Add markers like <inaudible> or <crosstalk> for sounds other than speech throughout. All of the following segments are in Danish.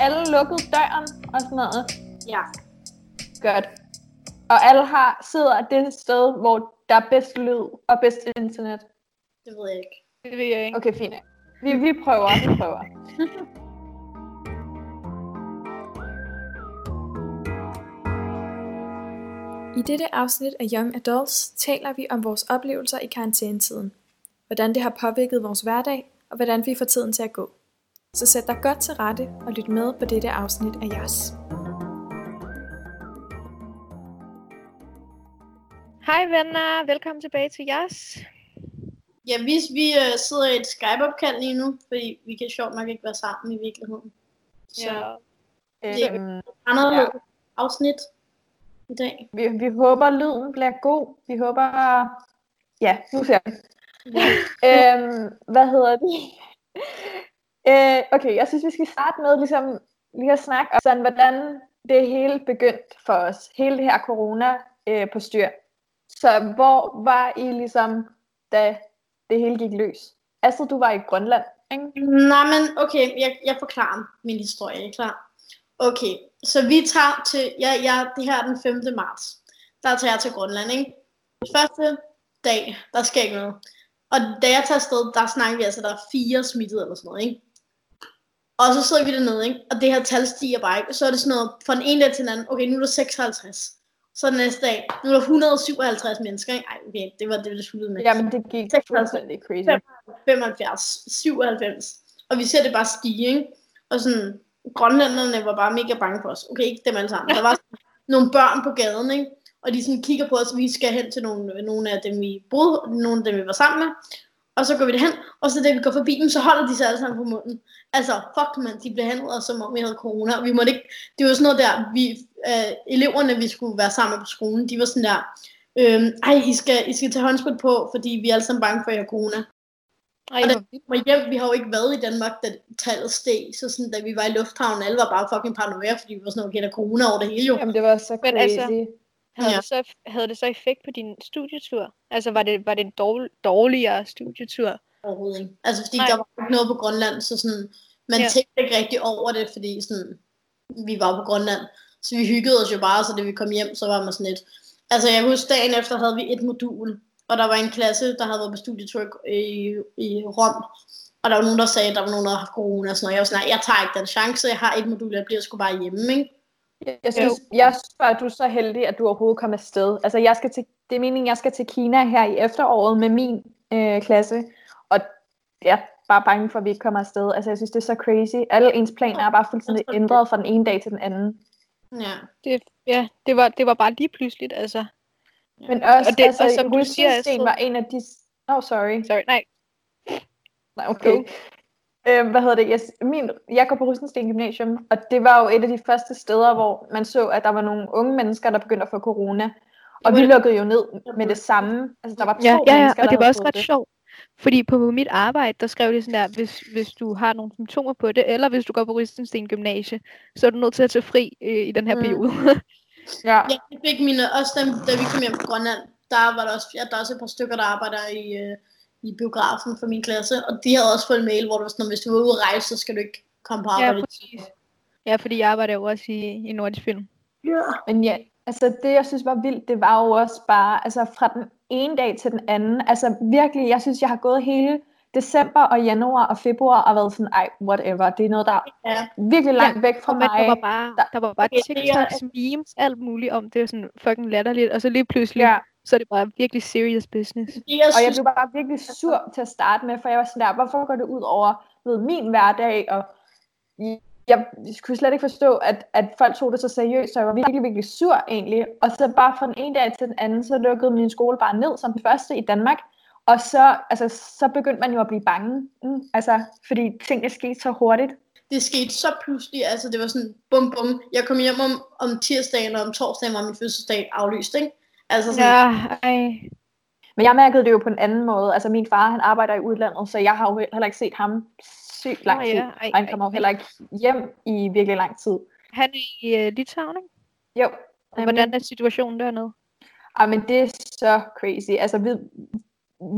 alle lukket døren og sådan noget? Ja. Godt. Og alle har sidder det sted, hvor der er bedst lyd og bedst internet? Det ved jeg ikke. Det ved jeg ikke. Okay, fint. Vi, vi prøver, vi prøver. <laughs> I dette afsnit af Young Adults taler vi om vores oplevelser i karantænetiden, hvordan det har påvirket vores hverdag, og hvordan vi får tiden til at gå. Så sæt dig godt til rette og lyt med på dette afsnit af jeres. Hej venner, velkommen tilbage til jeres. Ja, hvis vi uh, sidder i et Skype-opkald lige nu, fordi vi kan sjovt nok ikke være sammen i virkeligheden. Så Ja. Øhm, anderledes ja. afsnit i dag. vi, vi håber, lyden bliver god. Vi håber... Ja, nu ser vi. øhm, hvad hedder det? Øh, okay, jeg synes, vi skal starte med ligesom, lige at snakke om, sådan, hvordan det hele begyndte for os. Hele det her corona øh, på styr. Så hvor var I ligesom, da det hele gik løs? Astrid, du var i Grønland, ikke? Nej, men okay, jeg, jeg forklarer min historie, er klar? Okay, så vi tager til, ja, ja, det her er den 5. marts, der tager jeg til Grønland, ikke? Første dag, der sker ikke noget. Og da jeg tager afsted, der snakker vi altså, der er fire smittede eller sådan noget, ikke? Og så sidder vi dernede, ikke? Og det her tal stiger bare, ikke? Så er det sådan noget, fra den ene dag til den anden, okay, nu er der 56. Så den næste dag, nu er der 157 mennesker, ikke? Ej, okay, det var det, det sluttede med. Jamen, det gik 56. fuldstændig crazy. 75, 97. Og vi ser det bare stige, ikke? Og sådan, grønlænderne var bare mega bange for os. Okay, ikke dem alle sammen. Der var <laughs> nogle børn på gaden, ikke? Og de sådan kigger på os, vi skal hen til nogle, nogle af dem, vi boede, nogle af dem, vi var sammen med. Og så går vi derhen, og så da vi går forbi dem, så holder de sig alle sammen på munden. Altså, fuck man, de blev henrettet, som om vi havde corona. Og vi måtte ikke, det var sådan noget der, vi, øh, eleverne, vi skulle være sammen på skolen, de var sådan der, øh, ej, I skal, I skal tage håndsprit på, fordi vi er alle sammen bange for, at I har corona. Ej, Og da vi kommer hjem, vi har jo ikke været i Danmark, da tallet steg, så sådan, da vi var i lufthavnen, alle var bare fucking paranoia, fordi vi var sådan, okay, der er corona over det hele jo. Jamen, det var så Men crazy. altså- havde, Ja. det så, havde det så effekt på din studietur? Altså var det, var det en dårlig, dårligere studietur? Overhovedet ikke. Altså, fordi Nej. Der var ikke noget på Grønland, så sådan, man Ja. ja. tænkte ikke rigtig over det, fordi sådan, vi var på Grønland. Så vi hyggede os jo bare, så da vi kom hjem, så var man sådan lidt. Altså, jeg husker dagen efter havde vi et modul, og der var en klasse, der havde været på studietur i, i Rom. Og der var nogen, der sagde, at der var nogen, der havde haft corona og sådan noget. Jeg var sådan, "Nej, jeg tager ikke den chance, jeg har et modul, jeg bliver sgu bare hjemme, ikke? Jeg, synes, jeg synes bare, at du er så heldig, at du overhovedet kom afsted. Altså, jeg skal til, det er meningen, jeg skal til Kina her i efteråret med min øh, klasse, og jeg er bare bange for, at vi ikke kommer afsted. Altså, jeg synes, det er så crazy. Alle ens planer er bare fuldstændig ændret fra den ene dag til den anden. Ja. Det, ja, det var, det var bare lige pludseligt, altså. Men også, Og det- altså, og som du siger, Astrid- var en af de... Oh, sorry. Sorry, nej. Nej, okay. Øhm, hvad hedder det? Jeg, min, jeg går på Rustensten Gymnasium, og det var jo et af de første steder, hvor man så, at der var nogle unge mennesker, der begyndte at få corona. Og vi lukkede jo ned med det samme. Altså, der var to Ja, ja, ja, mennesker, og det var også ret det. sjovt. Fordi på mit arbejde, der skrev de sådan der, hvis, hvis du har nogle symptomer på det, eller hvis du går på Rystensten Gymnasie, så er du nødt til at tage fri øh, i den her Mm. periode. <laughs> Ja. Ja, det fik mine, også dem, da vi kom hjem fra Grønland, der var der også, ja, der er også et par stykker, der arbejder i, øh, i biografen for min klasse, og de havde også fået en mail, hvor det var sådan, hvis du var ude at rejse, så skal du ikke komme på ja, arbejde. præcis. Ja, fordi jeg arbejder jo også i, i Nordisk Film. Ja. Men ja, altså det, jeg synes var vildt, det var jo også bare, altså fra den ene dag til den anden, altså virkelig, jeg synes, jeg har gået hele december og januar og februar og været sådan, ej, whatever, det er noget, der er ja. virkelig langt væk fra man, der var mig. bare, Der- der var bare TikToks, memes, alt muligt om det, er sådan fucking latterligt, og så lige pludselig, Ja. Så er det bare virkelig serious business. Jeg Og jeg blev bare virkelig sur til at starte med, for jeg var sådan der, hvorfor går det ud over ved, min hverdag, og jeg kunne slet ikke forstå, at, at folk tog det så seriøst, så jeg var virkelig, virkelig sur egentlig. Og så bare fra den ene dag til den anden, så lukkede min skole bare ned som den første i Danmark. Og så, altså, så begyndte man jo at blive bange, mm, altså, fordi tingene skete så hurtigt. det skete så pludselig, altså det var sådan, bum bum, jeg kom hjem om, om tirsdagen, og om torsdagen var min fødselsdag aflyst, ikke? Altså sådan, Ja, ej. Men jeg mærkede det jo på en anden måde. Altså min far, han arbejder i udlandet, så jeg har jo heller ikke set ham sygt lang tid. ja, ej, Og han ej, kommer jo ej. heller ikke hjem i virkelig lang tid. Han er i uh, Litauen, ikke? Jo. Og hvordan er situationen dernede? Ej, men det er så crazy. Altså, vi,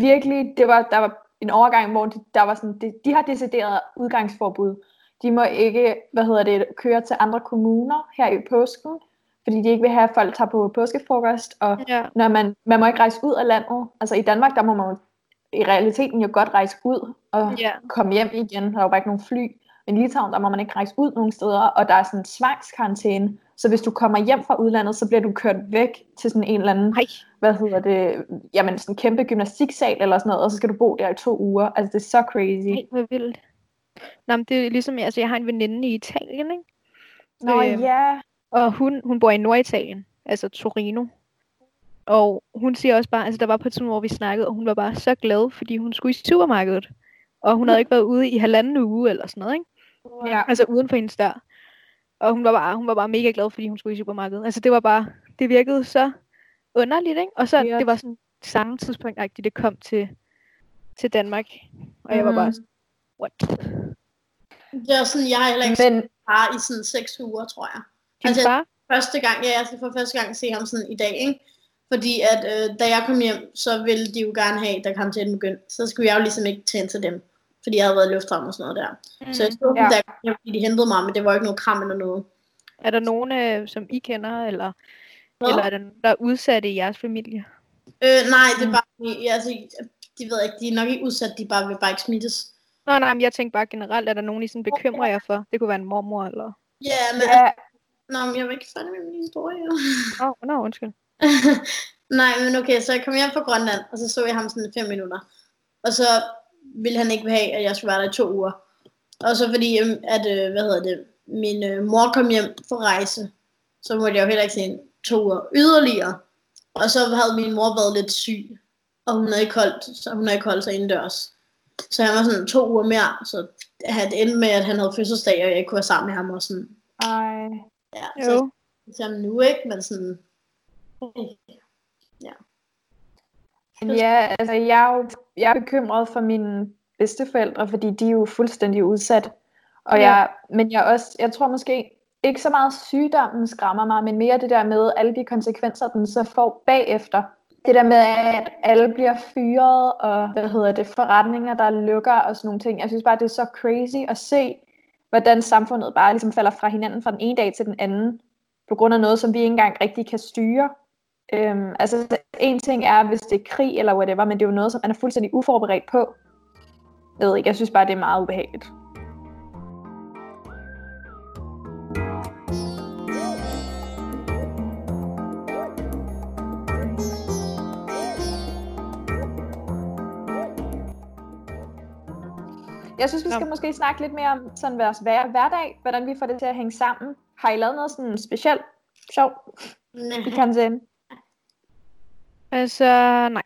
virkelig, det var, der var en overgang, hvor de, der var sådan, de, de har decideret udgangsforbud. de må ikke, hvad hedder det, køre til andre kommuner her i påsken, fordi de ikke vil have, at folk tager på påskefrokost, og Ja. når man, man må ikke rejse ud af landet. Altså i Danmark, der må man jo i realiteten jo godt rejse ud og Ja. komme hjem igen. Der er jo bare ikke nogen fly. Men i Litauen, der må man ikke rejse ud nogen steder, og der er sådan en tvangskarantæne. Så hvis du kommer hjem fra udlandet, så bliver du kørt væk til sådan en eller anden, Nej. hvad hedder det, jamen sådan en kæmpe gymnastiksal eller sådan noget, og så skal du bo der i to uger. Altså det er så crazy. Helt hvor vildt. Nå, men det er ligesom, altså jeg har en veninde i Italien, ikke? Nå Øhm, ja, Og hun, hun bor i Norditalien, altså Torino. Og hun siger også bare, altså der var på et tidspunkt, hvor vi snakkede, og hun var bare så glad, fordi hun skulle i supermarkedet. Og hun havde ikke været ude i halvanden uge eller sådan noget, ikke? ja. Altså uden for hendes dør. Og hun var bare, hun var bare mega glad, fordi hun skulle i supermarkedet. Altså det var bare, det virkede så underligt, ikke? Og så, Weird. det var sådan samme tidspunkt, at det kom til, til Danmark. Og jeg var bare Mhm. sådan, what? Det er sådan, jeg har heller ikke Men far i sådan seks uger, tror jeg. Din Altså, far? Første gang, ja, jeg skal for første gang se ham sådan i dag, ikke? Fordi at øh, da jeg kom hjem, så ville de jo gerne have, der kom til den begyndte. Så skulle jeg jo ligesom ikke tænde til dem. Fordi jeg havde været i lufthavn og sådan noget der. Mm. Så jeg stod Ja. der, fordi de hentede mig, men det var ikke noget kram eller noget. Er der nogen, øh, som I kender, eller, Hvad? eller er der nogen, der er udsatte i jeres familie? Øh, nej, det er Mm. bare, ja, altså, de ved ikke, de er nok ikke udsat, de bare vil bare ikke smittes. Nå, nej, men jeg tænkte bare generelt, er der nogen, I sådan bekymrer jer for? Det kunne være en mormor, eller... Ja, men, ja, nå, men jeg var ikke færdig med min historie. Åh, oh, nå, undskyld. <laughs> Nej, men okay, så jeg kom hjem fra Grønland, og så så jeg ham sådan fem minutter. Og så ville han ikke have, at jeg skulle være der i to uger. Og så fordi, øhm, at, øh, hvad hedder det, min øh, mor kom hjem for rejse, så måtte jeg jo heller ikke se en to uger yderligere. Og så havde min mor været lidt syg, og hun havde ikke holdt, så hun havde ikke holdt sig indendørs. Så han var sådan to uger mere, så det endte med, at han havde fødselsdag, og jeg ikke kunne være sammen med ham og sådan. ej. Ja, så Jo. jeg nu ikke, men sådan, Men ja, altså jeg er jo jeg er bekymret for mine bedsteforældre, fordi de er jo fuldstændig udsat. Og Ja. jeg, men jeg også, jeg tror måske ikke så meget sygdommen skræmmer mig, men mere det der med alle de konsekvenser, den så får bagefter. Det der med, at alle bliver fyret, og hvad hedder det, forretninger, der lukker og sådan nogle ting. Jeg synes bare, det er så crazy at se, hvordan samfundet bare ligesom falder fra hinanden fra den ene dag til den anden, på grund af noget, som vi ikke engang rigtig kan styre. Øhm, altså, en ting er, hvis det er krig eller whatever, men det er jo noget, som man er fuldstændig uforberedt på. Jeg ved ikke, jeg synes bare, det er meget ubehageligt. Jeg synes, vi skal Nå. måske snakke lidt mere om sådan vores hver- hverdag, hvordan vi får det til at hænge sammen. Har I lavet noget sådan specielt sjovt i karantæne? Altså, nej.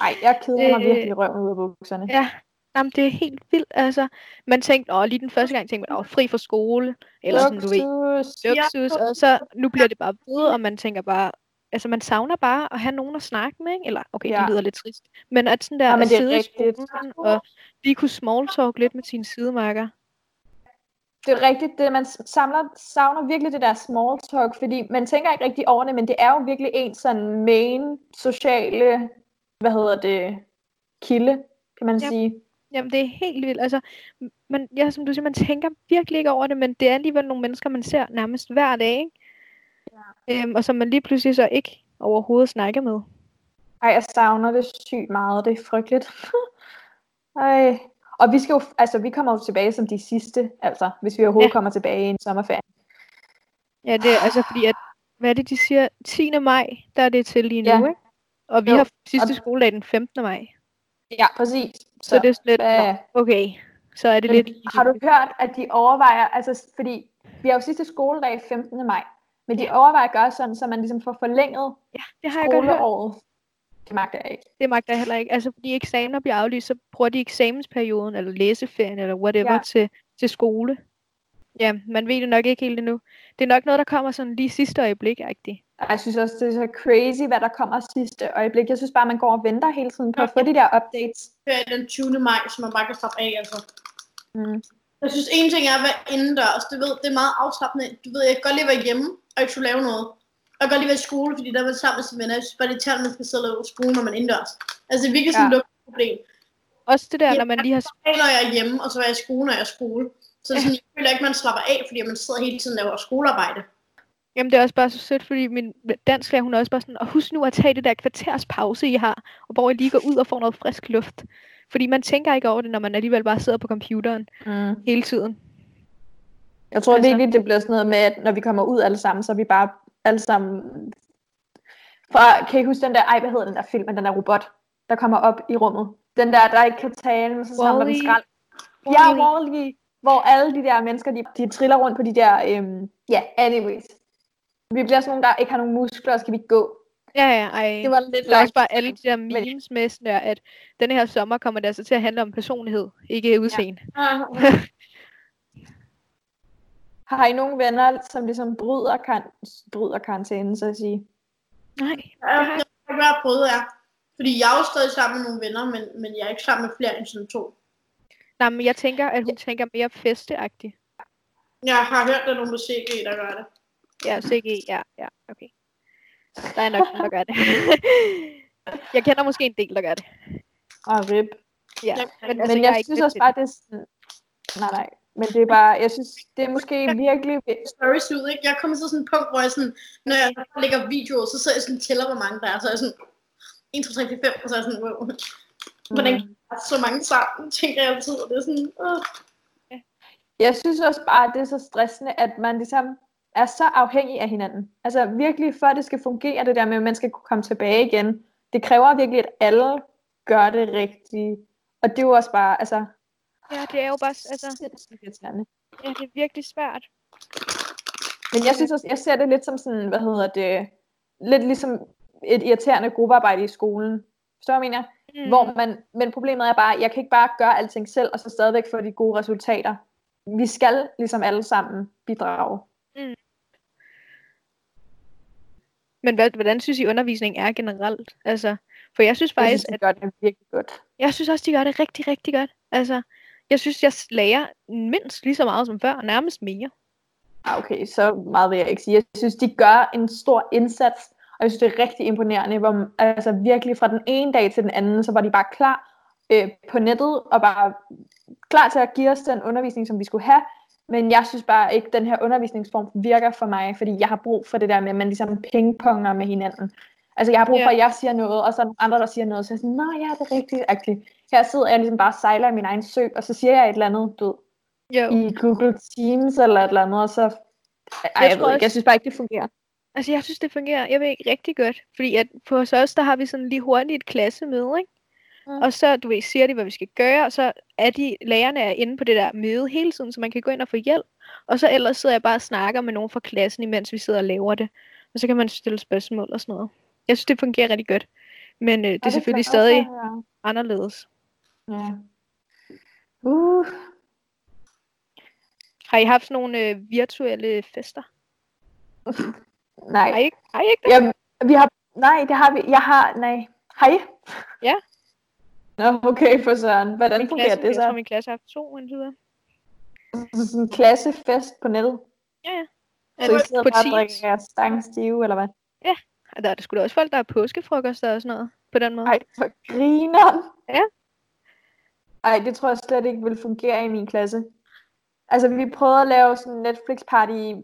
Nej, jeg keder mig Det- <laughs> virkelig røven ud af bukserne. Ja, jamen det er helt vildt, altså. Man tænkte, åh, lige den første gang tænkte man, åh, fri fra skole, eller sådan, du ved, Luksus. luksus, og så nu bliver det bare ved, og man tænker bare, altså man savner bare at have nogen at snakke med, ikke? eller okay, Ja. det lyder lidt trist, men at sådan der Ja, men at sidde i rigtigt. skolen, og lige kunne small talk lidt med sine sidemarker. Det er rigtigt, det, man samler, savner virkelig det der small talk, fordi man tænker ikke rigtig over det, men det er jo virkelig en sådan main sociale, hvad hedder det, kilde, kan man Ja. sige. Jamen det er helt vildt, altså, man, ja, som du siger, man tænker virkelig ikke over det, men det er alligevel nogle mennesker, man ser nærmest hver dag, ikke? Øhm, og som man lige pludselig så ikke overhovedet snakker med. Ej, jeg savner det sygt meget, det er frygteligt. <laughs> Ej. Og vi skal jo, altså vi kommer jo tilbage som de sidste, altså hvis vi overhovedet Ja. kommer tilbage i en sommerferie. Ja, det er altså fordi, at, hvad er det, de siger? 10. maj, der er det til lige nu, Ja. ikke? Og vi Jo. har sidste Og- skoledag den 15. maj. Ja, præcis. Så, så det er sådan lidt, okay, så er det Men lidt... Har du hørt, at de overvejer, altså fordi vi har jo sidste skoledag 15. maj, men de overvejer at gøre sådan, så man ligesom får forlænget Ja, det har jeg godt hørt. Det magter jeg ikke. Det magter jeg heller ikke. Altså, fordi eksamener bliver aflyst, så bruger de eksamensperioden, eller læseferien, eller whatever, Ja. ja. til, til skole. Ja, man ved det nok ikke helt endnu. Det er nok noget, der kommer sådan lige sidste øjeblik, rigtigt. Og Jeg synes også, det er så crazy, hvad der kommer sidste øjeblik. Jeg synes bare, man går og venter hele tiden på at få de der updates. ferie den 20. maj, så man bare kan slappe af, altså. Mm. Jeg synes, en ting er at være indendørs. Du ved, det er meget afslappende. Du ved, jeg kan godt lide at være hjemme, og ikke skulle lave noget. Og jeg kan godt lide at være i skole, fordi der er man sammen med sine venner. Jeg synes bare, det er tært, at man skal sidde og lave skole, når man er indendørs. Altså, det er virkelig sådan Ja. et lukket problem. Også det der, Ja. når man lige har... Hey, når jeg er hjemme, og så er jeg i skole, når jeg er i skole. Så sådan, jeg føler ikke, man slapper af, fordi man sidder hele tiden og laver skolearbejde. Jamen, det er også bare så sødt, fordi min dansklærer, hun er også bare sådan, og husk nu at tage det der kvarters pause, I har, og hvor I lige går ud og får noget frisk luft. Fordi man tænker ikke over det, når man alligevel bare sidder på computeren Mm. hele tiden. Jeg tror Altså- virkelig, det bliver sådan noget med, at når vi kommer ud alle sammen, så er vi bare alle sammen... Fra, kan I huske den der, ej, hvad hedder den der film med den der robot, der kommer op i rummet? Den der, der ikke kan tale, men så samler den skrald. Ja, Wall-E. Wall-E, hvor alle de der mennesker, de, de triller rundt på de der, øhm, ja, anyways. Vi bliver sådan nogle, der ikke har nogen muskler, og skal vi ikke gå. Ja, ja, ej. Det var lidt Der er også bare alle de der memes med sådan der, at denne her sommer kommer det altså til at handle om personlighed, ikke udseende. <laughs> Har I nogle venner, som ligesom bryder, kan, bryder karantænen, så at sige? Nej. Ja, jeg har ikke været prøvet, ja. Fordi jeg er jo stadig sammen med nogle venner, men, men jeg er ikke sammen med flere end sådan to. Nej, men jeg tænker, at hun tænker mere festeagtigt. Jeg har hørt, at der er nogle på CG, der gør det. Ja, CG, ja, ja, okay. Der er nok nogen, der gør det. <laughs> jeg kender måske en del, der gør det. Og rip. Ja, Ja, men, Altså, altså, men jeg, jeg, ikke synes også bare, det er sådan... Nej, nej. Men det er bare, jeg synes, det er måske <laughs> virkelig... Stories ud, ikke? Jeg kommer til sådan et punkt, hvor jeg sådan, når jeg lægger videoer, så sidder jeg sådan tæller, hvor mange der er. Så er jeg sådan, 1, 2, 3, 4, 5, og så er jeg sådan, wow. Hvordan kan der være så mange sammen, tænker jeg altid. Og det er sådan, åh. Jeg synes også bare, at det er så stressende, at man ligesom er så afhængig af hinanden. Altså virkelig, for det skal fungere, det der med, at man skal kunne komme tilbage igen. Det kræver virkelig, at alle gør det rigtigt. Og det er jo også bare, altså, Ja, det er jo bare, altså, ja, det er virkelig svært. Men jeg synes også, jeg ser det lidt som sådan, hvad hedder det, lidt ligesom et irriterende gruppearbejde i skolen. Forstår du, hvad jeg mener? Mm. Hvor man, men problemet er bare, at jeg kan ikke bare gøre alting selv, og så stadigvæk få de gode resultater. Vi skal ligesom alle sammen bidrage. Men hvad, hvordan synes I undervisning er generelt? Altså, for jeg synes Jeg faktisk, synes, at de gør det virkelig godt. jeg synes også, de gør det rigtig, rigtig godt. Altså, jeg synes, jeg lærer mindst lige så meget som før, og nærmest mere. Ah, Okay, så meget vil jeg ikke sige. Jeg synes, de gør en stor indsats, og jeg synes, det er rigtig imponerende, hvor altså virkelig fra den ene dag til den anden, så var de bare klar øh, på nettet, og bare klar til at give os den undervisning, som vi skulle have. Men jeg synes bare ikke, at den her undervisningsform virker for mig, fordi jeg har brug for det der med, at man ligesom pingponger med hinanden. Altså jeg har brug for, at jeg siger noget, og så er der andre, der siger noget, så jeg er sådan, nå ja, det er rigtigt. -agtigt. Her sidder jeg ligesom bare og sejler i min egen sø, og så siger jeg et eller andet, du Jo. i Google Teams eller et eller andet, og så... Ej, jeg, jeg ved ikke, også- jeg synes bare ikke, det fungerer. Altså, jeg synes, det fungerer, jeg ved ikke, rigtig godt. Fordi at på os, der har vi sådan lige hurtigt et klassemøde, ikke? Mm. Og så, du ved, siger de, hvad vi skal gøre, og så er de, lærerne er inde på det der møde hele tiden, så man kan gå ind og få hjælp. Og så ellers sidder jeg bare og snakker med nogen fra klassen, imens vi sidder og laver det. Og så kan man stille spørgsmål og sådan noget. Jeg synes, det fungerer rigtig godt. Men øh, det er selvfølgelig stadig anderledes. Ja. Uh, Har I haft sådan nogle øh, virtuelle fester? nej. Har I har I ikke det? Ja, vi har, nej, det har vi. Jeg har, nej. Hej. Ja. Nå, okay, for søren. Hvordan Min fungerer klasse, det Jeg tror, så? min klasse har haft to indtil videre. Sådan en klassefest på nettet? Ja, ja. Så I sidder på bare og drikker stangstive, eller hvad? Og der er der sgu da også folk, der har påskefrokoster og sådan noget. På den måde. Ej, for griner. Ja. Ej, det tror jeg slet ikke vil fungere i min klasse. Altså, vi prøvede at lave sådan en Netflix-party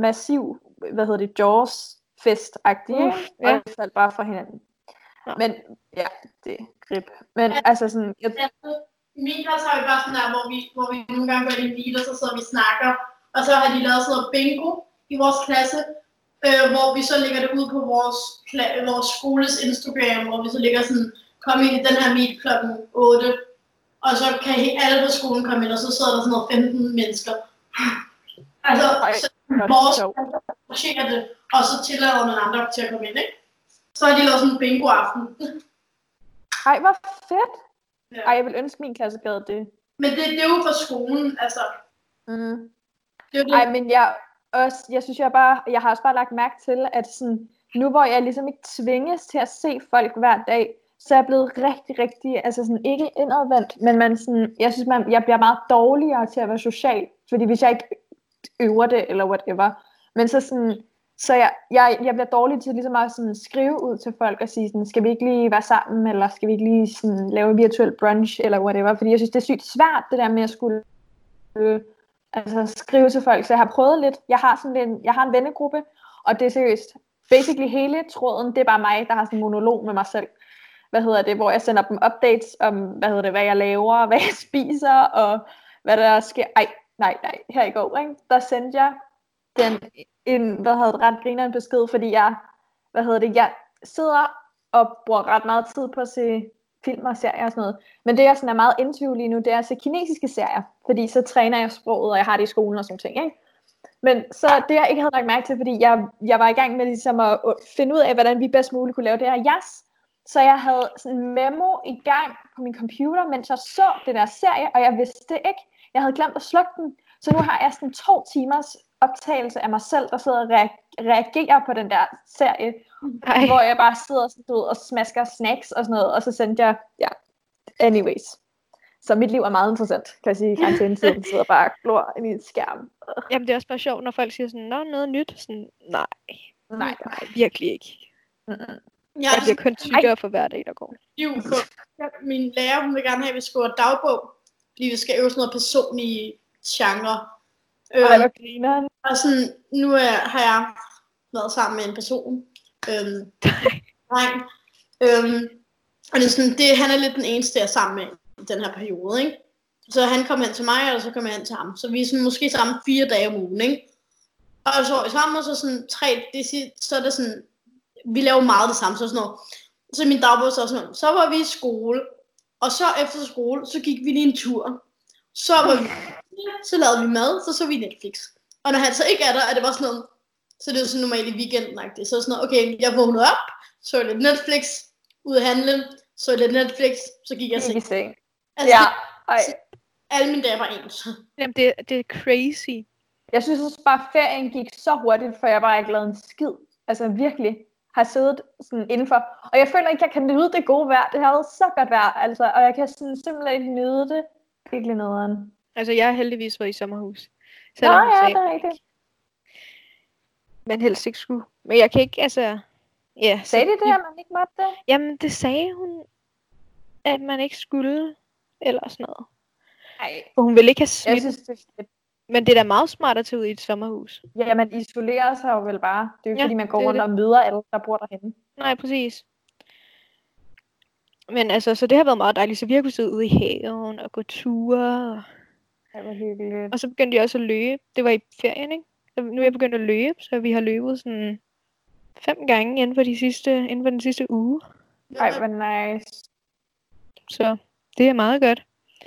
massiv, hvad hedder det, Jaws-fest-agtig, Uff, ikke? ja. Og det faldt bare fra hinanden. Nå. Men, ja, det grib. Men altså sådan, jeg, I min klasse har vi bare sådan der, hvor vi, hvor vi nogle gange går ind i bil, og så sidder vi snakker. Og så har de lavet sådan noget bingo i vores klasse, øh, hvor vi så lægger det ud på vores, vores skoles Instagram, hvor vi så lægger sådan, kom ind i den her meet klokken 8, og så kan alle på skolen komme ind, og så sidder der sådan noget 15 mennesker. Altså, Ej, så vores arrangerer det, og så tillader nogle andre til at komme ind, ikke? Så har de lavet sådan en bingo-aften. Ej, hvor fedt. Ja. Ej, jeg vil ønske, min klasse gad det. Men det, det er jo for skolen, altså. Mm. Det det. Ej, men jeg, også, jeg synes, jeg bare, jeg har også bare lagt mærke til, at sådan, nu hvor jeg ligesom ikke tvinges til at se folk hver dag, så er jeg blevet rigtig, rigtig, altså sådan ikke indadvendt, men man sådan, jeg synes, man, jeg bliver meget dårligere til at være social, fordi hvis jeg ikke øver det, eller whatever, men så sådan, så jeg, jeg, jeg bliver dårlig til ligesom at sådan skrive ud til folk og sige sådan, skal vi ikke lige være sammen, eller skal vi ikke lige sådan lave en virtuel brunch, eller whatever, fordi jeg synes, det er sygt svært, det der med at skulle øh, altså, skrive til folk, så jeg har prøvet lidt. Jeg har sådan en, jeg har en vennegruppe, og det er seriøst. Basically hele tråden, det er bare mig, der har sådan en monolog med mig selv. Hvad hedder det, hvor jeg sender dem updates om, hvad hedder det, hvad jeg laver, <laughs> hvad jeg spiser, og hvad der sker. Ej, nej, nej, her i går, ikke? der sendte jeg den, en, hvad hedder det, ret griner en besked, fordi jeg, hvad hedder det, jeg sidder og bruger ret meget tid på at se film og serier og sådan noget. Men det, jeg sådan er meget into lige nu, det er at se kinesiske serier, fordi så træner jeg sproget, og jeg har det i skolen og sådan ting, ikke? Men så det, jeg ikke havde lagt mærke til, fordi jeg, jeg var i gang med ligesom at finde ud af, hvordan vi bedst muligt kunne lave det her jazz. Så jeg havde sådan en memo i gang på min computer, mens jeg så den der serie, og jeg vidste det ikke. Jeg havde glemt at slukke den. Så nu har jeg sådan to timers optagelse af mig selv, der sidder og reagerer på den der serie, Ej. hvor jeg bare sidder sådan, ud og smasker snacks og sådan noget, og så sendte jeg, ja, anyways. Så mit liv er meget interessant, kan jeg sige, i karantænetiden, <laughs> sidder bare og glor i en skærm. Jamen det er også bare sjovt, når folk siger sådan, nå, noget nyt, sådan, nej, nej, nej, virkelig ikke. Mm-mm. Jeg, Jeg bliver kun tykkere for hver dag, der går. på. Min lærer, hun vil gerne have, at vi skriver dagbog, fordi vi skal øve sådan noget personlige genre. Øh, Ej, hvor og sådan, nu er, har jeg været sammen med en person, øhm, <laughs> dreng, øhm, og det er sådan, det, han er lidt den eneste, jeg er sammen med i den her periode, ikke? Så han kommer hen til mig, og så kommer jeg hen til ham. Så vi er sådan, måske sammen fire dage om ugen, ikke? Og så er vi sammen, og så sådan tre, det, så er det sådan, vi laver meget det samme, så sådan noget. Så min dagbog så sådan, så var vi i skole, og så efter skole, så gik vi lige en tur. Så var vi, så lavede vi mad, så så vi Netflix. Og når han så ikke er der, er det bare sådan noget, så det er jo sådan normalt i weekenden -agtigt. Så sådan noget, okay, jeg vågnede op, så lidt Netflix, ud at handle, så lidt Netflix, så gik jeg i seng. seng. Altså, Ja, ej. alle mine dage var ens. Jamen det, det er crazy. Jeg synes også bare, at ferien gik så hurtigt, for jeg bare ikke lavede en skid. Altså virkelig har siddet sådan indenfor. Og jeg føler ikke, jeg kan nyde det gode vejr. Det har været så godt vejr, altså. Og jeg kan sådan simpelthen ikke nyde det. Virkelig nederen. Altså jeg har heldigvis været i sommerhus. Nå Selvom ja, sagde, det er rigtigt. man helst ikke skulle. Men jeg kan ikke, altså... Ja, så- Sagde de det, at man ikke måtte det? Jamen, det sagde hun, at man ikke skulle, eller sådan noget. Nej. For hun ville ikke have Jeg smidt, synes, det er fedt. men det er da meget smart at tage ud i et sommerhus. Ja, man isolerer sig jo vel bare. Det er jo ikke, Ja, fordi man går rundt det. og møder alle, der bor derhenne. Nej, præcis. Men altså, så det har været meget dejligt. Så vi har kunnet sidde ude i haven og gå ture. Og, Det var hyggeligt. og så begyndte jeg også at løbe. Det var i ferien, ikke? Så nu er jeg begyndt at løbe, så vi har løbet sådan fem gange inden for, de sidste, inden for den sidste uge. Ej, hvor nice. Så det er meget godt.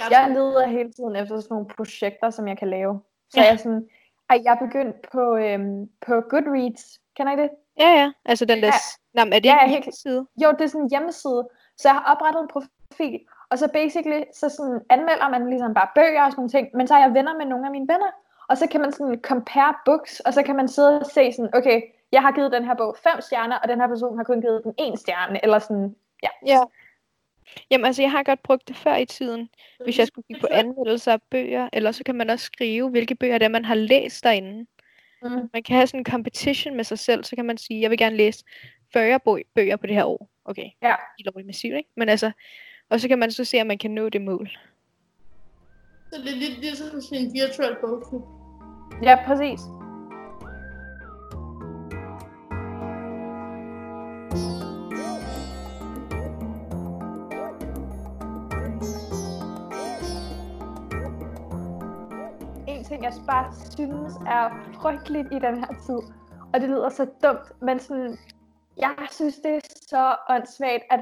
Jeg leder hele tiden efter sådan nogle projekter, som jeg kan lave. Så Ja. jeg er sådan, ej, jeg er begyndt på, øhm, på Goodreads. Kender I det? Ja, ja. Altså den der... Ja. Nå, er det Ja, ikke en helt- helt side? Jo, det er sådan en hjemmeside. Så jeg har oprettet en profil, og så basically, så sådan anmelder man ligesom bare bøger og sådan nogle ting, men så er jeg venner med nogle af mine venner, og så kan man sådan compare books, og så kan man sidde og se sådan, okay, jeg har givet den her bog fem stjerner, og den her person har kun givet den en stjerne, eller sådan, ja. Ja. Jamen altså, jeg har godt brugt det før i tiden, hvis jeg skulle kigge på anmeldelser af bøger, eller så kan man også skrive, hvilke bøger det er, man har læst derinde. Mm. Man kan have sådan en competition med sig selv, så kan man sige, jeg vil gerne læse 40 bø- bøger på det her år. Okay, Ja. helt lovligt massivt, ikke? Men altså, og så kan man så se, om man kan nå det mål. Så det er lidt ligesom sådan en virtual bogklub. Ja, præcis. En ting, jeg bare synes er frygteligt i den her tid, og det lyder så dumt, men sådan, jeg synes, det er så åndssvagt, at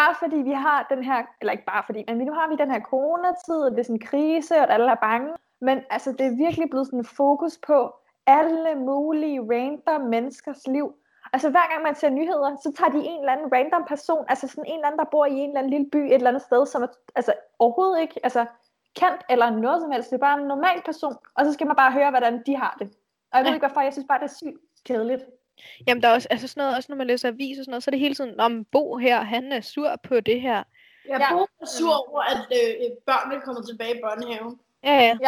bare fordi vi har den her, eller ikke bare fordi, men nu har vi den her coronatid, og det er sådan en krise, og alle er bange, men altså, det er virkelig blevet sådan fokus på alle mulige random menneskers liv. Altså hver gang man ser nyheder, så tager de en eller anden random person, altså sådan en eller anden, der bor i en eller anden lille by et eller andet sted, som er altså, overhovedet ikke altså, kendt eller noget som helst. Det er bare en normal person, og så skal man bare høre, hvordan de har det. Og jeg ved ikke hvorfor, jeg synes bare, det er sygt kedeligt. Jamen, der er også, altså sådan noget, også når man læser avis og sådan noget, så er det hele tiden, om Bo her, han er sur på det her. Jeg Ja. ja. er sur over, at øh, børnene kommer tilbage i børnehaven. Ja, ja.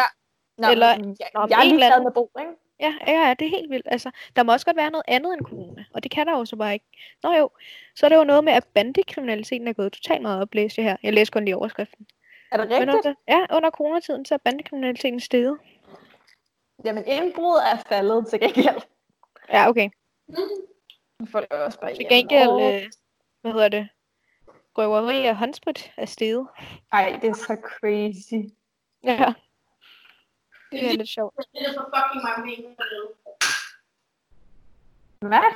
Nå, Eller- ja, jeg er ligeglad anden- med Bo, ikke? Ja, ja, ja, det er helt vildt. Altså, der må også godt være noget andet end corona, og det kan der jo så bare ikke. Nå jo, så er det jo noget med, at bandekriminaliteten er gået totalt meget op, læste jeg her. Jeg læste kun lige overskriften. Er det rigtigt? under, ja, under coronatiden, så er bandekriminaliteten steget. Jamen, indbrud er faldet til gengæld. Ja, okay. Folk er også bare Til gengæld, øh, hvad hedder det? Røveri og håndsprit er steget. Ej, det er så crazy. Ja. Det er lidt sjovt. Det er for fucking mange penge for det. Hvad?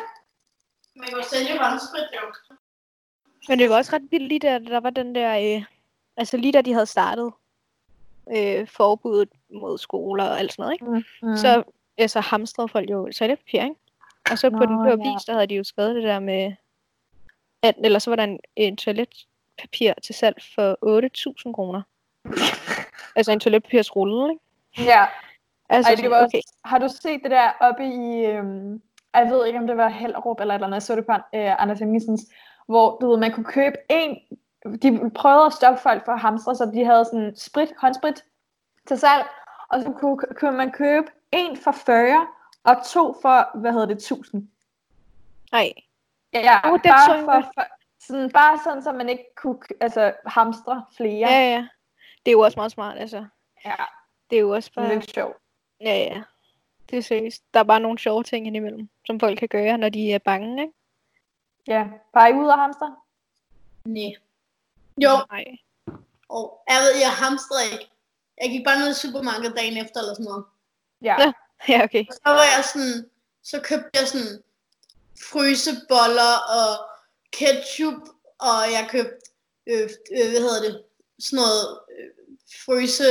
Man kan jo sælge håndsprit, jo. Men det var også ret vildt lige da der var den der, øh, altså lige da de havde startet øh, forbuddet mod skoler og alt sådan noget, ikke? Mm. Så altså, hamstrede folk jo toiletpapir, ikke? Og så på Nå, den blå ja. vis, der havde de jo skrevet det der med, at, eller så var der en, en toiletpapir til salg for 8.000 kroner. <laughs> altså en toiletpapirsrulle, ikke? Ja, Altså, Ej, det var også, okay. har du set det der oppe i, øhm, jeg ved ikke om det var Hellerup eller et eller andet, jeg så det på øh, Anders Hemmingsens, hvor du ved, man kunne købe en, de prøvede at stoppe folk for at hamstre, så de havde sådan sprit, håndsprit til salg, og så kunne, kunne man købe en for 40, og to for, hvad hedder det, 1000. Nej. Ja, oh, så bare, jeg for, for, sådan, bare sådan, så man ikke kunne altså, hamstre flere. Ja, ja, ja. Det er jo også meget smart, altså. ja Det er jo også det er bare... lidt sjovt. Ja, ja. Det er seriøst. Der er bare nogle sjove ting indimellem, som folk kan gøre, når de er bange, ikke? Ja, bare I ud og hamstre? Nej. Jo, Nej. og jeg ved, jeg hamstrede ikke. Jeg gik bare ned i supermarkedet dagen efter eller sådan noget. Ja. Nå. <laughs> Ja, okay. Og så var jeg sådan, så købte jeg sådan fryseboller og ketchup, og jeg købte, øh, øh, hvad hedder det, sådan noget øh, fryse...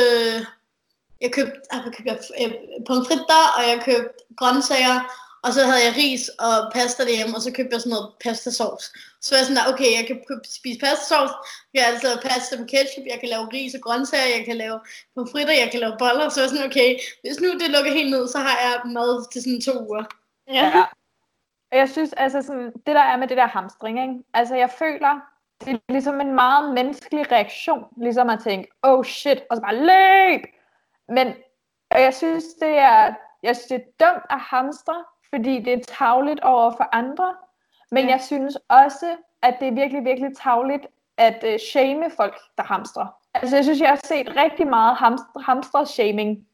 Jeg købte, ah, købte? Øh, pomfritter, og jeg købte grøntsager, og så havde jeg ris og pasta derhjemme, og så købte jeg sådan noget pastasauce. Så var jeg sådan der, okay, jeg kan spise pastasauce, jeg kan altså lave pasta med ketchup, jeg kan lave ris og grøntsager, jeg kan lave pomfritter, jeg kan lave boller, så var jeg sådan, okay, hvis nu det lukker helt ned, så har jeg mad til sådan to uger. Ja. Ja. Og jeg synes, altså sådan, det der er med det der hamstring, ikke? altså jeg føler, det er ligesom en meget menneskelig reaktion, ligesom at tænke, oh shit, og så bare løb! Men og jeg synes, det er, jeg synes, det er dumt at hamstre, fordi det er tavligt over for andre, men Ja. jeg synes også, at det er virkelig, virkelig tavligt at uh, shame folk, der hamstrer. Altså jeg synes, jeg har set rigtig meget hamstre, hamstre-shaming.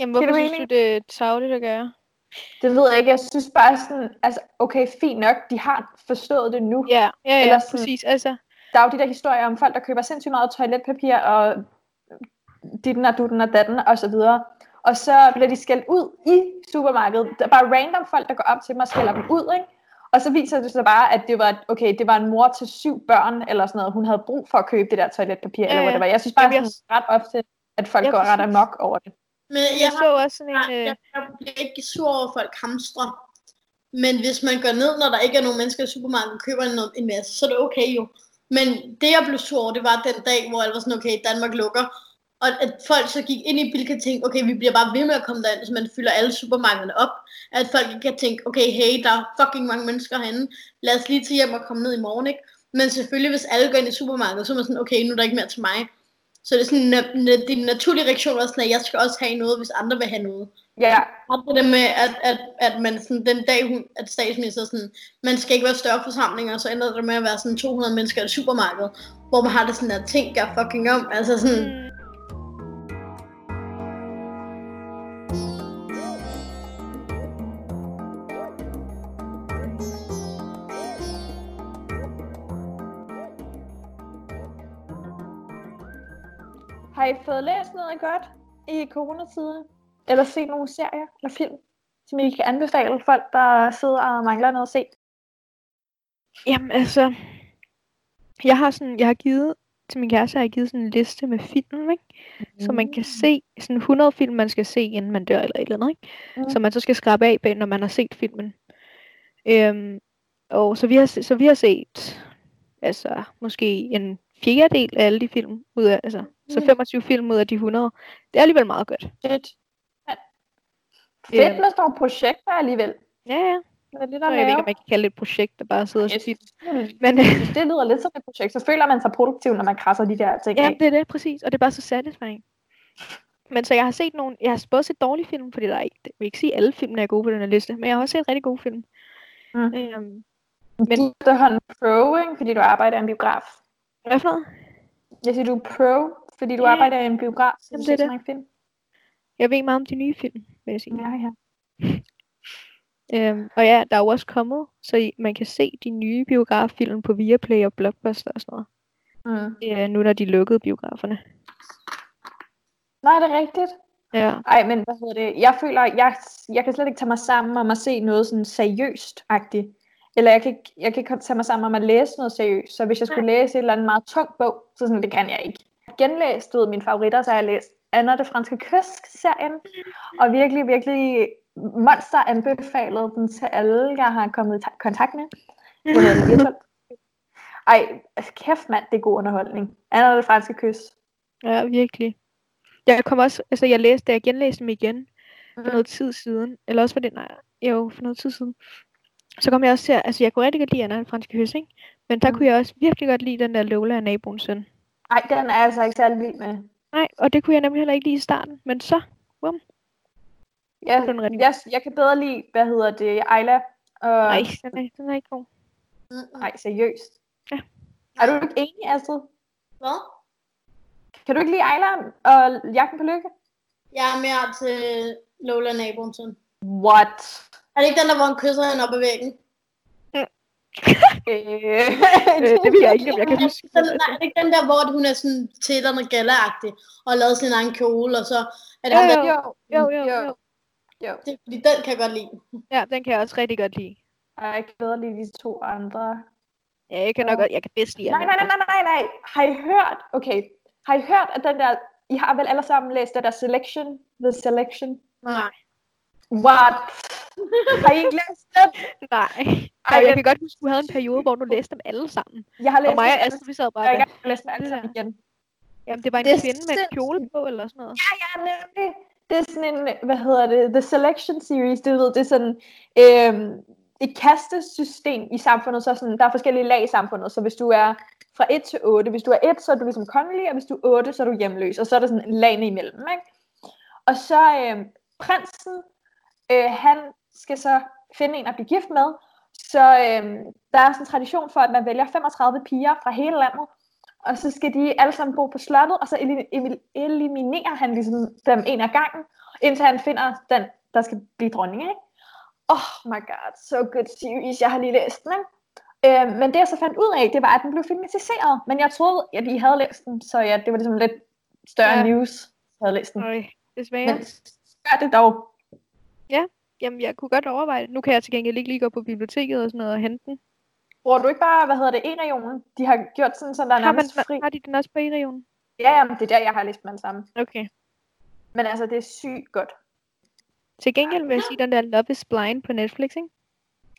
Jamen, hvorfor synes mening? du, det er tavligt at gøre? Det ved jeg ikke, jeg synes bare sådan, altså okay, fint nok, de har forstået det nu. Ja, ja, ja, Eller sådan- præcis. Altså, der er jo de der historier om folk, der køber sindssygt meget toiletpapir, og ditten og dutten og datten, og så videre. Og så bliver de skældt ud i supermarkedet. Der er bare random folk, der går op til dem og skælder dem ud, ikke? Og så viser det sig bare, at det var, okay, det var en mor til syv børn, eller sådan noget. Hun havde brug for at købe det der toiletpapir, Ja, eller hvad det var. Jeg synes bare Jamen, jeg- sådan, ret ofte, at folk går ret amok over det. Men jeg, jeg har, så også sådan en... jeg, Øh, jeg, jeg bliver ikke sur over, at folk hamstrer. Men hvis man går ned, når der ikke er nogen mennesker i supermarkedet, og køber en, en masse, så er det okay jo. Men det, jeg blev sur over, det var den dag, hvor jeg var sådan, okay, Danmark lukker. Og at folk så gik ind i Bilka og tænkte, okay, vi bliver bare ved med at komme derind, så man fylder alle supermarkederne op. At folk kan tænke, okay, hey, der er fucking mange mennesker herinde. Lad os lige til hjem og komme ned i morgen, ikke? Men selvfølgelig, hvis alle går ind i supermarkedet, så er man sådan, okay, nu er der ikke mere til mig. Så det er sådan, na- din naturlige reaktion er sådan, at jeg skal også have noget, hvis andre vil have noget. Ja, Og det der med, at, at, at man sådan, den dag, hun, at statsminister sådan, man skal ikke være større forsamlinger, så ender det med at være sådan 200 mennesker i et supermarked, hvor man har det sådan, at ting gør fucking om. Altså sådan, mm, har I fået læst noget godt i coronatiden? Eller set nogle serier eller film, som I kan anbefale folk, der sidder og mangler noget at se? Jamen altså, jeg har sådan, jeg har givet til min kæreste, har jeg givet sådan en liste med film, ikke? Så man kan se sådan 100 film, man skal se, inden man dør eller et eller andet, ikke? Mm. Som man så skal skrabe af bag, når man har set filmen. Øhm, og så vi har, så vi har set, altså måske en fjerdedel af alle de film ud af, altså, så Mm. 25 film ud af de 100. Det er alligevel meget godt. Fedt. Ja. Fedt med sådan nogle projekter alligevel. Ja, ja. Det er lidt Så jeg ved ikke, om man kan kalde det et projekt, der bare sidder og synes, Men det lyder lidt som et projekt. Så føler man sig produktiv, når man krasser de der ting ja, det er det, præcis. Og det er bare så satisfying. Men så jeg har set nogle, jeg har både set dårlige film, fordi der er ikke, jeg vil ikke sige, alle filmene er gode på den her liste, men jeg har også set rigtig gode film. Mm. Øhm, Men du er pro, ikke? fordi du arbejder i en biograf. hvad for noget? Jeg siger, du er pro, fordi du Ja. arbejder i en biograf, så du Jamen, ser det er så mange film. Jeg ved meget om de nye film, vil jeg sige. Ja, ja. <laughs> Øhm, og ja, der er jo også kommet, så I, man kan se de nye biograffilm på Viaplay og Blockbuster og sådan noget. Mm. Ja, nu når de lukkede biograferne. Nej, det er rigtigt. Ja. Ej, men hvad hedder det? Jeg føler, jeg, jeg kan slet ikke tage mig sammen om at se noget sådan seriøst-agtigt. Eller jeg kan, ikke, jeg kan ikke tage mig sammen om at læse noget seriøst. Så hvis jeg skulle læse et eller andet meget tungt bog, så sådan, det kan jeg ikke. Genlæst, du ved, mine favoritter, så har jeg læst Anna det franske kysk-serien. Og virkelig, virkelig monster anbefalet den til alle, jeg har kommet i ta- kontakt med. <laughs> Ej, kæft mand, det er god underholdning. Anna det franske kys. Ja, virkelig. Jeg kom også, altså jeg læste, da jeg genlæste dem igen for Mm. noget tid siden, eller også for det, nej, jo, for noget tid siden, så kom jeg også til, altså jeg kunne rigtig godt lide Anna den franske kys, ikke? Men der Mm. kunne jeg også virkelig godt lide den der Lola af naboens søn. Ej, den er jeg altså ikke særlig vild med. Nej, og det kunne jeg nemlig heller ikke lide i starten, men så, Jeg, er den rigtig jeg, jeg kan bedre lide, hvad hedder det, Ayla. Og, nej, den er, den er ikke god. Nej, seriøst. Ja. Er du ikke enig, Astrid? Hvad? Kan du ikke lide Ayla og Jagten på Lykke? Jeg er mere til Lola naboen søn. What? Er det ikke den der, hvor han kysser hende op ad væggen? Øh, Øh, det vil <laughs> jeg ikke, om jeg kan huske. Den, nej, er det ikke den der, hvor hun er sådan til noget gala-agtig, og har lavet sin egen kjole, og så er det Jo, ham, der... jo, Jo, jo, jo. jo. Det, fordi den kan jeg godt lide. Ja, den kan jeg også rigtig godt lide. Og jeg kan bedre lide de to andre. Ja, jeg kan nok godt, jeg kan bedst lide Nej, nej, nej, nej, nej, nej. Har I hørt? Okay. Har I hørt, at den der... I har vel alle sammen læst det der Selection? The Selection? Nej. What? <laughs> har I ikke læst den? Nej. Ej, jeg den- kan godt huske, du havde en periode, hvor du læste dem alle sammen. Jeg har læst Og mig og Astrid, vi sad bare Jeg i der. gang med at læse dem alle sammen igen. Jamen, det var en Det kvinde med en kjole på, eller sådan noget. Ja, ja, nemlig. Det er sådan en, hvad hedder det, The Selection Series, det, ved, det er sådan øhm, et kastesystem i samfundet, så sådan, der er forskellige lag i samfundet, så hvis du er fra 1 til 8, hvis du er 1, så er du ligesom kongelig, og hvis du er 8, så er du hjemløs, og så er der sådan en lagene imellem, ikke? Og så øhm, prinsen, øh, han skal så finde en at blive gift med, så øhm, der er sådan en tradition for, at man vælger 35 piger fra hele landet, og så skal de alle sammen bo på slottet, og så eli- eli- eliminerer han ligesom dem en af gangen, indtil han finder den, der skal blive dronning, ikke? Oh my god, so good series, jeg har lige læst den, ikke? Øh, men det jeg så fandt ud af, det var, at den blev filmatiseret, men jeg troede, at I havde læst den, så ja, det var ligesom lidt større Ja. ja. news, jeg havde læst den. Øj, desværre. Men gør det dog. Jamen, jeg kunne godt overveje det. Nu kan jeg til gengæld ikke lige gå på biblioteket og sådan noget og hente den. Bruger du ikke bare, hvad hedder det, en regionen? De har gjort sådan, så der er Har, man, nærmest fri. har de den også på e-regionen? Ja, jamen, det er der, jeg har læst dem alle sammen. Okay. Men altså, det er sygt godt. Til gengæld vil jeg sige, den der Love is Blind på Netflix, ikke?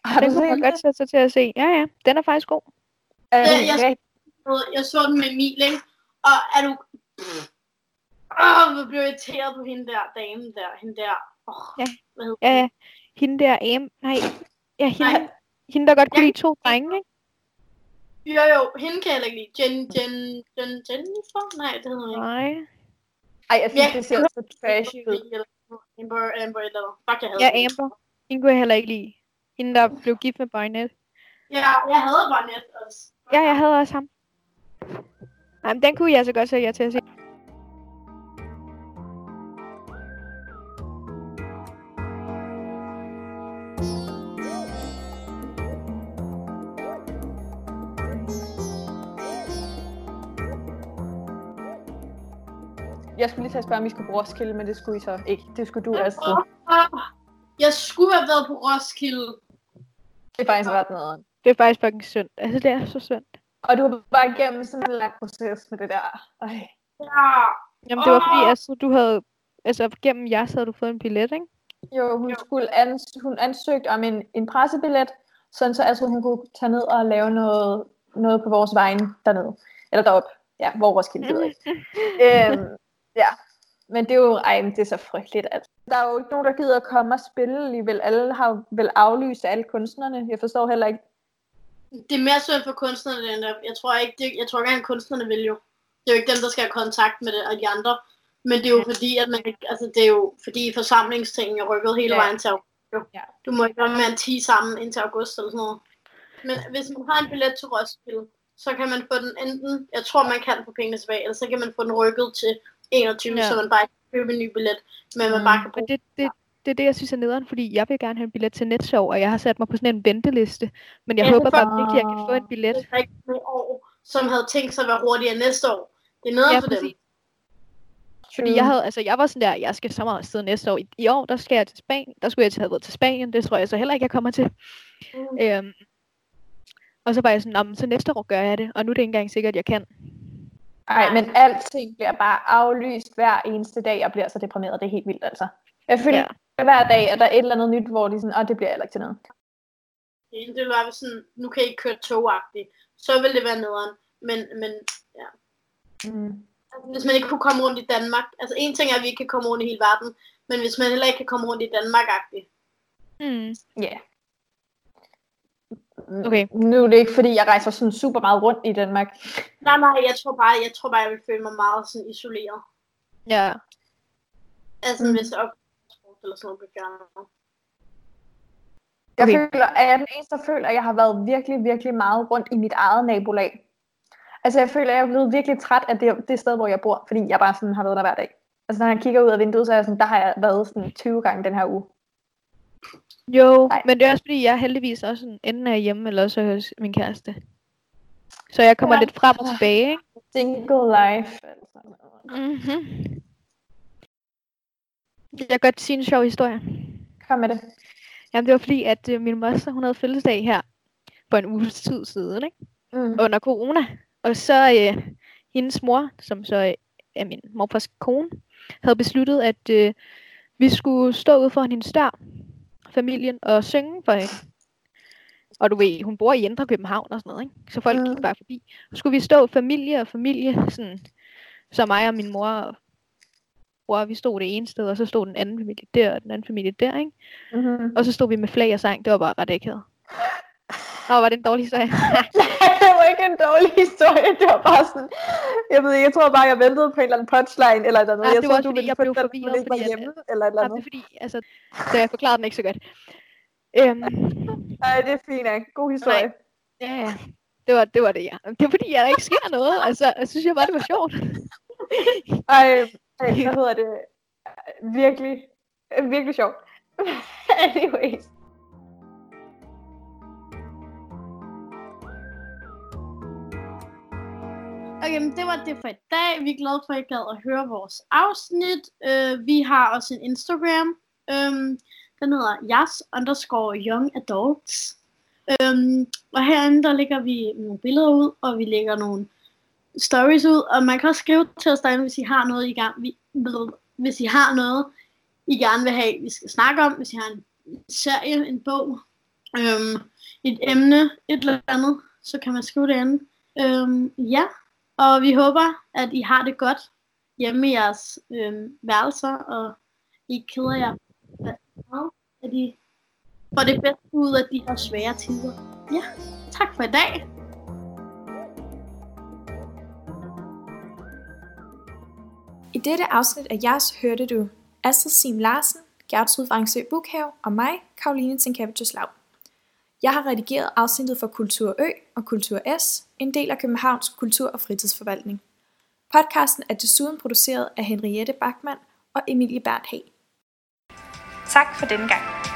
Har Den du kunne man godt sætte sig til at se. Ja, ja. Den er faktisk god. Den jeg- rigtig- Jeg så den med Emil, ikke? Og er du... Åh, hvor blev jeg irriteret på hende der dame der. Hende der. Åh, Ja. Hvad hedder Ja, ja. Hende der Am... Nej. Ja, hende, Nej. hende der godt kunne Ja. lide to drenge, ikke? Jo, jo, hende kan jeg heller ikke lide. Jen, Jen, Jen, Jennifer? Nej, det hedder hun ikke. Nej. Ej, jeg synes, Ja. det ser så trashy ud. Amber, Amber eller. Fuck, jeg havde Ja. Amber. Hende kunne jeg heller ikke lide. Hende, der blev gift med Barnett. Ja, jeg havde bare net også. Ja, jeg havde også ham. Nej, men den kunne jeg så godt sætte jer til at se. Jeg skulle lige til at spørge, om I skulle på Roskilde, men det skulle I så ikke. Det skulle du, Astrid. Jeg skulle have været på Roskilde. Det er faktisk ret noget. Det er faktisk fucking synd. Altså, det er så synd. Og du har bare igennem sådan en lang proces med det der. Ej. Ja. Jamen, det var fordi. Astrid, du havde... Altså, gennem jer, så havde du fået en billet, ikke? Jo, hun, skulle ans- hun ansøgte om en, en pressebillet, sådan så Astrid hun kunne tage ned og lave noget, noget på vores vegne dernede. Eller derop. Ja, hvor Roskilde, det ved jeg ikke. <laughs> øhm, ja, men det er jo, ej, det er så frygteligt. At der er jo ikke nogen, der gider at komme og spille alligevel. Alle har jo vel aflyst alle kunstnerne. Jeg forstår heller ikke. Det er mere synd for kunstnerne, end jeg tror ikke, det, jeg tror ikke, at kunstnerne vil jo. Det er jo ikke dem, der skal have kontakt med det, og de andre. Men det er jo fordi, at man ikke, altså det er jo fordi forsamlingstingen er rykket hele Ja. vejen til august. Ja. Du må ikke være med en 10 sammen indtil august eller sådan noget. Men hvis man har en billet til Roskilde, så kan man få den enten, jeg tror man kan få pengene tilbage, eller så kan man få den rykket til 21, Ja. så man bare ikke købe en ny billet, men man Mm. bare kan bruge det, det, det er det, jeg synes er nederen, fordi jeg vil gerne have en billet til Netshow, og jeg har sat mig på sådan en venteliste. Men jeg Ja, håber bare virkelig, at jeg kan få en billet. det rigtige år, som havde tænkt sig at være hurtigere næste år. Det er noget Ja, for dem. præcis. Fordi jeg havde, altså jeg var sådan der, jeg skal så meget afsted næste år. I, I år, der skal jeg til Spanien. Der skulle jeg til have været til Spanien. Det tror jeg så heller ikke, jeg kommer til. Mm. Øhm, og så var jeg sådan, "Nå, men så næste år gør jeg det. Og nu er det ikke engang sikkert, jeg kan. Nej, men alting bliver bare aflyst hver eneste dag, og bliver så deprimeret. Det er helt vildt, altså. Jeg føler, Ja. hver dag er der et eller andet nyt, hvor de sådan, åh, det bliver heller ikke til noget. Det ville være hvis sådan, nu kan I ikke køre togagtigt. Så ville det være nederen. Men, men ja. Mm. Altså, hvis man ikke kunne komme rundt i Danmark. Altså en ting er, at vi ikke kan komme rundt i hele verden. Men hvis man heller ikke kan komme rundt i Danmark-agtigt. Mm. Ja. Yeah. Okay. Nu er det ikke, fordi jeg rejser sådan super meget rundt i Danmark. Nej, nej, jeg tror bare, jeg tror bare, jeg vil føle mig meget sådan isoleret. Ja. Altså, Mm. hvis jeg op eller sådan noget blev fjernet. Jeg okay. føler, at jeg er den eneste, der føler, at jeg har været virkelig, virkelig meget rundt i mit eget nabolag. Altså jeg føler, at jeg er blevet virkelig træt af det, det sted, hvor jeg bor, fordi jeg bare sådan har været der hver dag. Altså når jeg kigger ud af vinduet, så er jeg sådan, der har jeg været sådan 20 gange den her uge. Jo, Nej. men det er også fordi, jeg heldigvis også sådan, enten er hjemme, eller så hos min kæreste. Så jeg kommer Ja. lidt frem og tilbage, ikke? Single life. Mm-hmm. Jeg kan godt sige en sjov historie. Kom med det. Jamen, det var fordi, at øh, min moster, hun havde fødselsdag her for en uges tid siden, ikke? Mm. under corona. Og så øh, hendes mor, som så øh, er min morfars kone, havde besluttet, at øh, vi skulle stå ude for hendes dør, familien, og synge for hende. Og du ved, hun bor i Indre København og sådan noget, ikke? Så folk Mm. gik bare forbi. Så skulle vi stå familie og familie, sådan, så mig og min mor og bror, vi stod det ene sted, og så stod den anden familie der, og den anden familie der, ikke? Mm-hmm. Og så stod vi med flag og sang, det var bare ret akavet. Nå, var det en dårlig historie? <laughs> ikke en dårlig <laughs> historie, det var bare sådan, jeg ved ikke, jeg tror bare, jeg ventede på en eller anden punchline, eller noget. Ja, jeg også, du ville jeg blev at forvirret, fordi at- hjemme, eller et eller Nej, det andet. er fordi, altså, så jeg forklarede den ikke så godt. Øhm, <laughs> Nej, det er fint, ikke? God historie. ja, ja. Det var, det var det, ja. Det er fordi, at der ikke sker noget. Altså, jeg synes jeg bare, det var sjovt. <laughs> Ej, hvad hedder det? Virkelig, virkelig sjovt. Anyways. Okay, men det var det for i dag. Vi er glade for, at I gad at høre vores afsnit. Uh, vi har også en Instagram. Um, den hedder jas underscore young adults. Um, og herinde, der lægger vi nogle billeder ud, og vi lægger nogle stories ud. Og man kan også skrive til os derinde, hvis I har noget i gang. Vi, hvis I har noget, I gerne vil have, vi skal snakke om. Hvis I har en serie, en bog, um, et emne, et eller andet, så kan man skrive det andet. Um, ja, og vi håber, at I har det godt hjemme i jeres øh, værelser, og I keder jer at I får det bedste ud af de her svære tider. Ja, tak for i dag. I dette afsnit af jeres hørte du Astrid Sim Larsen, Gertrud Vangsø Bukhave og mig, Karoline Tinkavitus Laub. Jeg har redigeret afsnittet for Kultur Ø og Kultur S, en del af Københavns Kultur- og Fritidsforvaltning. Podcasten er desuden produceret af Henriette Bachmann og Emilie Berndt Hag. Tak for denne gang.